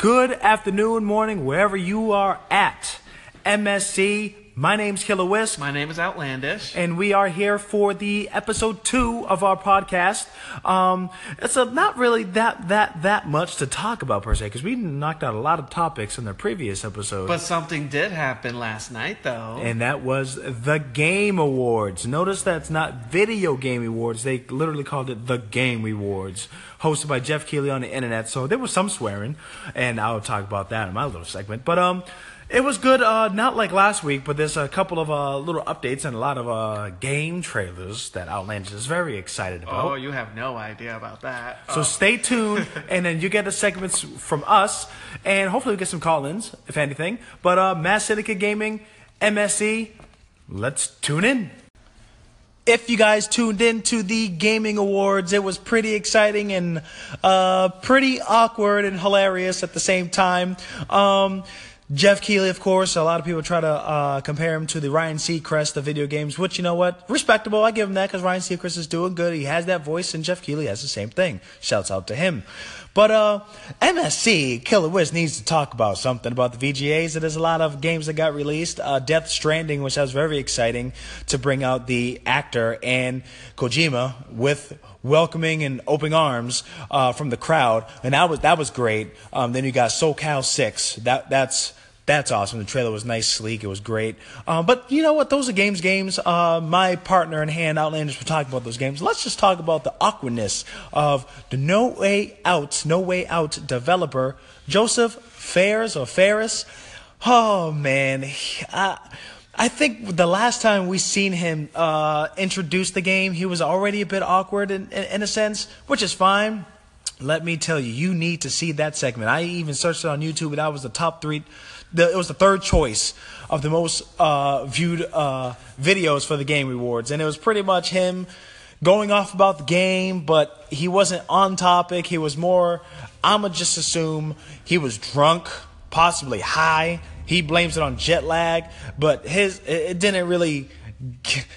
Good afternoon, morning, wherever you are at. MSE, my name's Killawhisk. My name is Outlanish. and we are here for the episode two of our podcast. Um, it's a, not really that that that much to talk about per se because we knocked out a lot of topics in the previous episode. But something did happen last night, though. and that was the Game Awards. Notice that's not Video Game Awards. They literally called it the Game Awards, hosted by Geoff Keighley on the internet. So there was some swearing, and I'll talk about that in my little segment. But um, it was good. Uh, not like last week, but there's a couple of uh little updates and a lot of uh game trailers that Outlanish is very excited about. oh, you have no idea about that. So stay tuned, and then you get the segments from us, and hopefully we get some call-ins, if anything. But uh, Mass Syndicate Gaming, MSE, let's tune in. If you guys tuned in to the gaming awards, it was pretty exciting and uh, pretty awkward and hilarious at the same time. Um, Geoff Keighley, of course, a lot of people try to uh, compare him to the Ryan Seacrest of video games, which you know what, respectable. I give him that because Ryan Seacrest is doing good. He has that voice, and Geoff Keighley has the same thing. Shouts out to him. But uh, MSE Killer Wiz needs to talk about something about the VGAs. There's a lot of games that got released. Uh, Death Stranding, which I was very exciting to bring out the actor and Kojima with welcoming and open arms uh, from the crowd, and that was that was great. Um, then you got SoCal Six. That that's that's awesome. The trailer was nice, sleek. It was great. Um, but you know what? Those are games, games. Uh, my partner in hand, Outlanders, were talking about those games. Let's just talk about the awkwardness of the No Way Out, No Way Out developer, Josef Fares or Ferris. Oh, man. I, I think the last time we seen him uh, introduce the game, he was already a bit awkward in, in, in a sense, which is fine. Let me tell you, you need to see that segment. I even searched it on YouTube, and that was the top three. The, it was the third choice of the most uh, viewed uh, videos for the Game rewards, and it was pretty much him going off about the game, but he wasn't on topic. He was more. I'ma just assume he was drunk, possibly high. He blames it on jet lag, but his it, it didn't really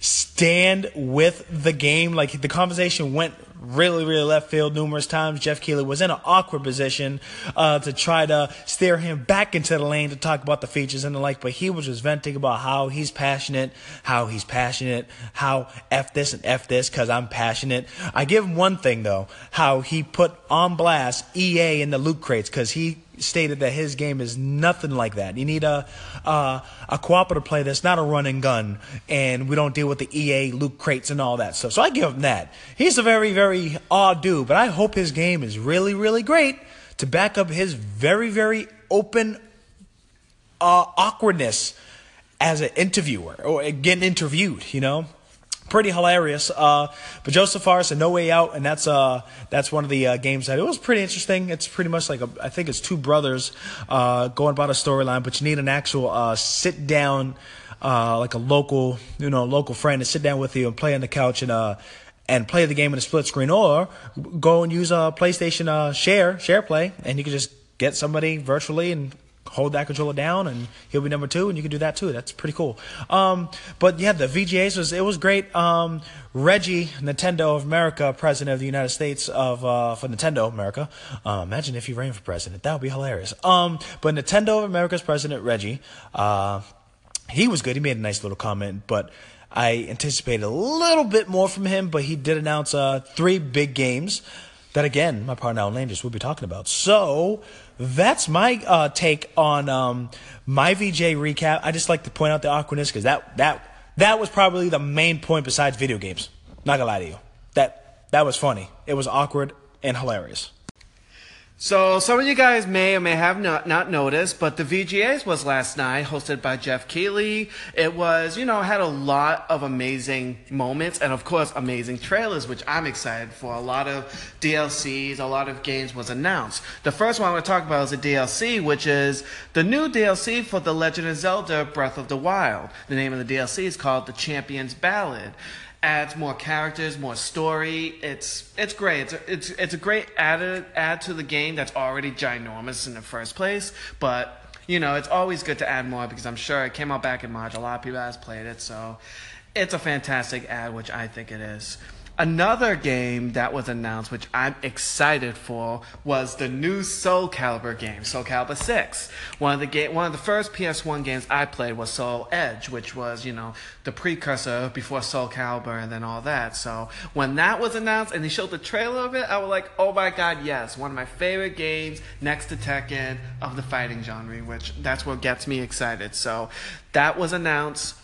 stand with the game. Like the conversation went really, really left field numerous times. Geoff Keighley was in an awkward position uh, to try to steer him back into the lane to talk about the features and the like, but he was just venting about how he's passionate, how he's passionate, how F this and F this because I'm passionate. I give him one thing though, how he put on blast EA in the loot crates because he stated that his game is nothing like that. You need a uh, a cooperative play that's not a run and gun, and we don't deal with the EA loot crates and all that stuff. So I give him that. He's a very very odd dude, but I hope his game is really really great to back up his very very open uh, awkwardness as an interviewer or getting interviewed. You know pretty hilarious. Uh, but Josef Fares and No Way Out, and that's uh that's one of the uh, games that it was pretty interesting. It's pretty much like a, I think it's two brothers uh, going about a storyline, but you need an actual uh, sit down, uh, like a local you know local friend to sit down with you and play on the couch and uh and play the game in a split screen, or go and use a PlayStation uh, Share Share Play, and you can just get somebody virtually and hold that controller down and he'll be number two and you can do that too. That's pretty cool. Um, but yeah the vgas was it was great. Um, reggie nintendo of america president of the united states of uh, for nintendo america. Uh, imagine if he ran for president. That would be hilarious. Um, but nintendo of america's president reggie uh, he was good. He made a nice little comment but i anticipated a little bit more from him but he did announce uh, three big games that again my partner Alan Landis will be talking about. So that's my uh, take on um, my VJ recap. I just like to point out the awkwardness because that that that was probably the main point besides video games. Not gonna lie to you, that that was funny. It was awkward and hilarious. So some of you guys may or may have not, not noticed, but the VGAs was last night, hosted by Geoff Keighley. It was, you know, had a lot of amazing moments and of course amazing trailers, which I'm excited for. A lot of DLCs, a lot of games was announced. The first one I want to talk about is a DLC, which is the new DLC for The Legend of Zelda Breath of the Wild. The name of the DLC is called The Champion's Ballad adds more characters, more story. It's it's great. It's a, it's it's a great add add to the game that's already ginormous in the first place. But you know, it's always good to add more because I'm sure it came out back in March. A lot of people has played it, so it's a fantastic ad, which I think it is. Another game that was announced, which I'm excited for, was the new Soul Calibur game, Soul Calibur 6. One of the game, one of the first PS1 games I played was Soul Edge, which was, you know, the precursor before Soul Calibur and then all that. So when that was announced and they showed the trailer of it, I was like, oh my god, yes, one of my favorite games next to Tekken of the fighting genre, which that's what gets me excited. So that was announced,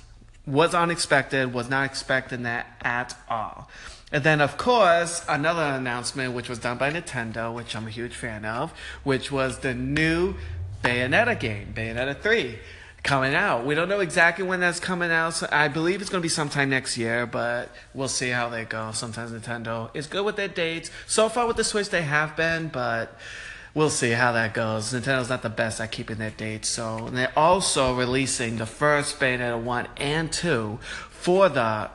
was unexpected, was not expecting that at all. And then, of course, another announcement, which was done by Nintendo, which I'm a huge fan of, which was the new Bayonetta game, Bayonetta 3, coming out. We don't know exactly when that's coming out. So I believe it's going to be sometime next year, but we'll see how they go. Sometimes Nintendo is good with their dates. So far with the Switch, they have been, but we'll see how that goes. Nintendo's not the best at keeping their dates. So they're also releasing the first Bayonetta 1 and 2 for the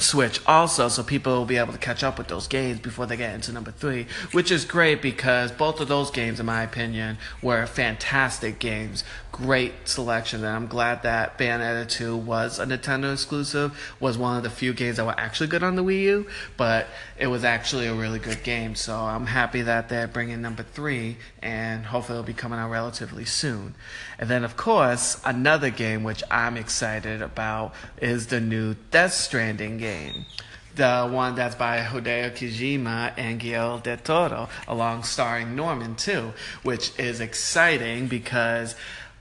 Switch also, so people will be able to catch up with those games before they get into number three, which is great because both of those games, in my opinion, were fantastic games. Great selection, and I'm glad that Bayonetta 2 was a Nintendo exclusive, was one of the few games that were actually good on the Wii U, but it was actually a really good game, so I'm happy that they're bringing number three, and hopefully it'll be coming out relatively soon. And then, of course, another game which I'm excited about is the new Death Stranding game. The one that's by Hideo Kojima and Guillermo del Toro, along starring Norman too, which is exciting because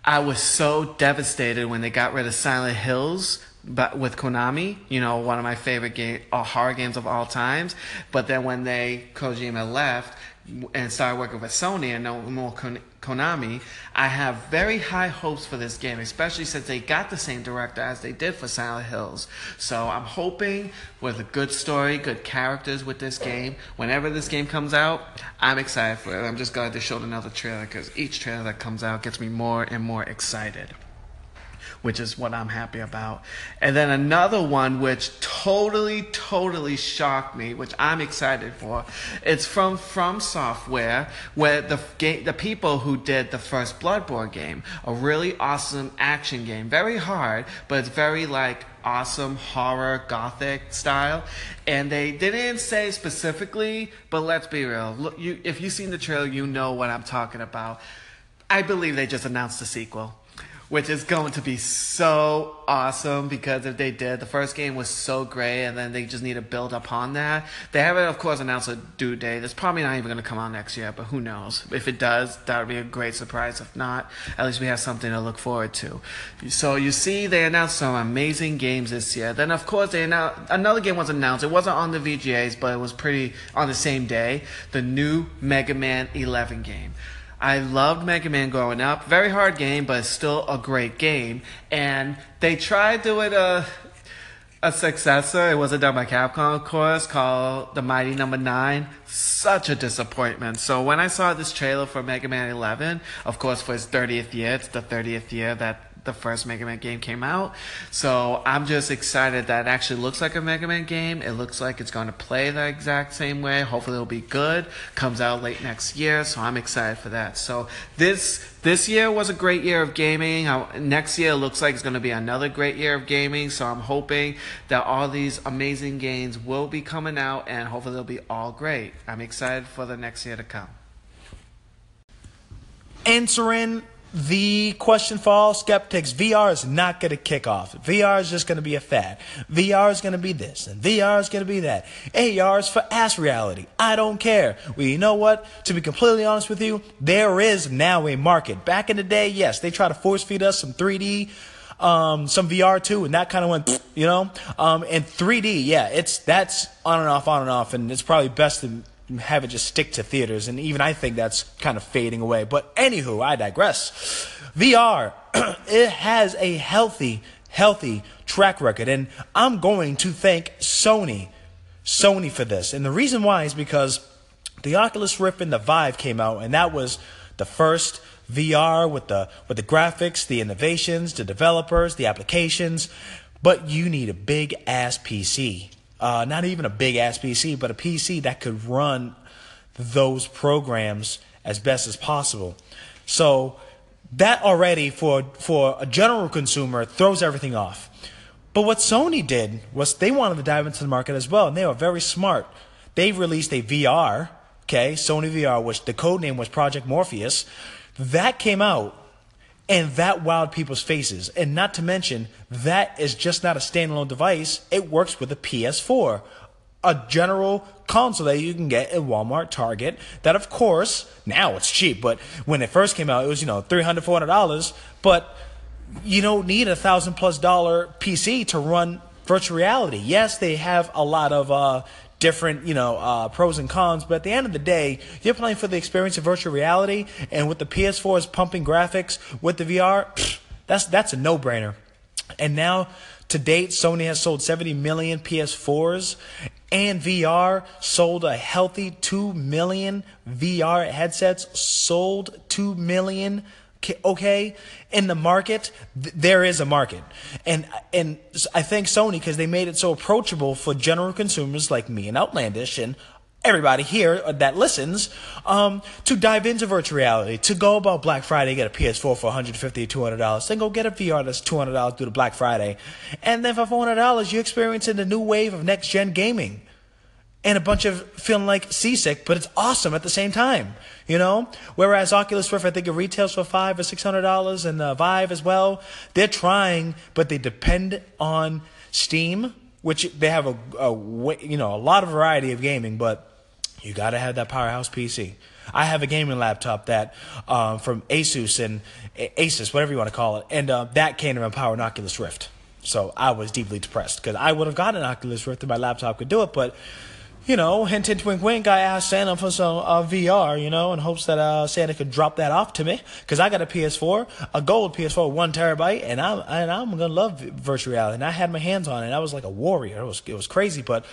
I was so devastated when they got rid of Silent Hills but with Konami, you know, one of my favorite game, uh, horror games of all times. But then when they Kojima left and started working with Sony and no more Konami, I have very high hopes for this game, especially since they got the same director as they did for Silent Hills. So I'm hoping with a good story, good characters with this game. Whenever this game comes out, I'm excited for it. I'm just glad they showed another trailer because each trailer that comes out gets me more and more excited which is what I'm happy about. And then another one which totally, totally shocked me, which I'm excited for. It's from From Software, where the game, the people who did the first Bloodborne game, a really awesome action game, very hard, but it's very like awesome horror gothic style and they didn't say specifically but let's be real look you if you've seen the trailer you know what i'm talking about i believe they just announced a sequel which is going to be so awesome because if they did, the first game was so great, and then they just need to build upon that. They haven't, of course, announced a due date. It's probably not even going to come out next year, but who knows? If it does, that would be a great surprise. If not, at least we have something to look forward to. So you see, they announced some amazing games this year. Then, of course, they announced another game was announced. It wasn't on the VGAs, but it was pretty on the same day. The new Mega Man 11 game. I loved Mega Man growing up. Very hard game, but still a great game. And they tried doing a uh, a successor. It wasn't done by Capcom, of course, called The Mighty Number no. Nine. Such a disappointment. So when I saw this trailer for Mega Man 11, of course, for his 30th year, it's the 30th year that the first Mega Man game came out. So I'm just excited that it actually looks like a Mega Man game. It looks like it's going to play the exact same way. Hopefully it'll be good. Comes out late next year, so I'm excited for that. So this this year was a great year of gaming. Next year looks like it's going to be another great year of gaming. So I'm hoping that all these amazing games will be coming out and hopefully they'll be all great. I'm excited for the next year to come. Answering the question for all skeptics VR is not going to kick off. VR is just going to be a fad. VR is going to be this, and VR is going to be that. AR is for ass reality. I don't care. Well, you know what? To be completely honest with you, there is now a market. Back in the day, yes, they try to force feed us some 3D. Um, some VR too, and that kind of went, you know, um, and 3D, yeah, it's that's on and off, on and off, and it's probably best to have it just stick to theaters. And even I think that's kind of fading away. But anywho, I digress. VR, it has a healthy, healthy track record. And I'm going to thank Sony, Sony for this. And the reason why is because the Oculus Rift and the Vive came out, and that was the first VR with the with the graphics, the innovations, the developers, the applications. But you need a big ass PC uh, not even a big ass PC, but a PC that could run those programs as best as possible. So that already for for a general consumer throws everything off. But what Sony did was they wanted to dive into the market as well, and they were very smart. They released a VR, okay, Sony VR, which the code name was Project Morpheus. That came out, and that wowed people's faces. And not to mention, that is just not a standalone device, it works with a PS4 a general console that you can get at Walmart, Target. That, of course, now it's cheap, but when it first came out, it was, you know, $300, $400. But you don't need a thousand plus dollar PC to run virtual reality. Yes, they have a lot of uh, different, you know, uh, pros and cons, but at the end of the day, you're playing for the experience of virtual reality, and with the PS4's pumping graphics, with the VR, pfft, that's that's a no-brainer. And now, to date, Sony has sold 70 million PS4s, and VR sold a healthy 2 million VR headsets, sold 2 million okay? In the market th- there is a market. And and i thank sony because they made it so approachable for general consumers like me and outlandish and everybody here that listens um, to dive into virtual reality to go about black friday get a ps4 for 150 200 then go get a vr that's $200 through the black friday. And then for $400 you're experiencing the new wave of next gen gaming and a bunch of feeling like seasick, but it's awesome at the same time, you know. Whereas Oculus Rift, I think it retails for five or six hundred dollars, and uh, Vive as well. They're trying, but they depend on Steam, which they have a, a you know a lot of variety of gaming, but you got to have that powerhouse PC. I have a gaming laptop that um, from Asus and Asus, whatever you want to call it, and uh, that can't even power an Oculus Rift. So I was deeply depressed because I would have gotten an Oculus Rift if my laptop could do it, but you know, hint, hint, wink, wink. I asked Santa for some uh, VR, you know, in hopes that uh, Santa could drop that off to me because I got a PS4, a gold PS4, one terabyte, and I'm and I'm gonna love virtual reality. And I had my hands on it. I was like a warrior. It was it was crazy, but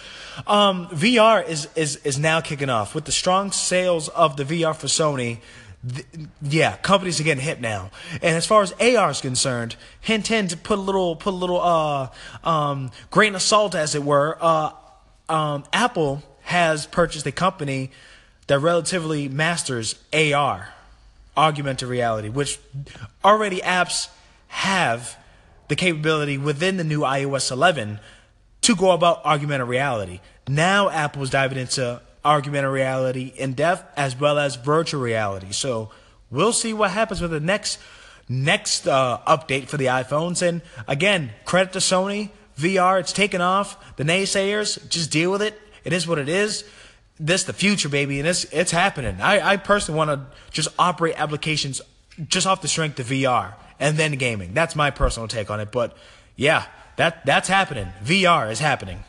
um, VR is is is now kicking off with the strong sales of the VR for Sony. Yeah, companies are getting hip now. And as far as AR is concerned, hint, hint, put a little put a little uh um grain of salt, as it were. Uh, um, Apple has purchased a company that relatively masters AR, augmented reality, which already apps have the capability within the new iOS 11 to go about augmented reality. Now Apple is diving into augmented reality in depth as well as virtual reality. So we'll see what happens with the next next uh, update for the iPhones. And again, credit to Sony VR, it's taken off. The naysayers, just deal with it. It is what it is. This the future, baby, and it's it's happening. I, I personally want to just operate applications just off the strength of VR and then gaming. That's my personal take on it. But yeah, that that's happening. VR is happening.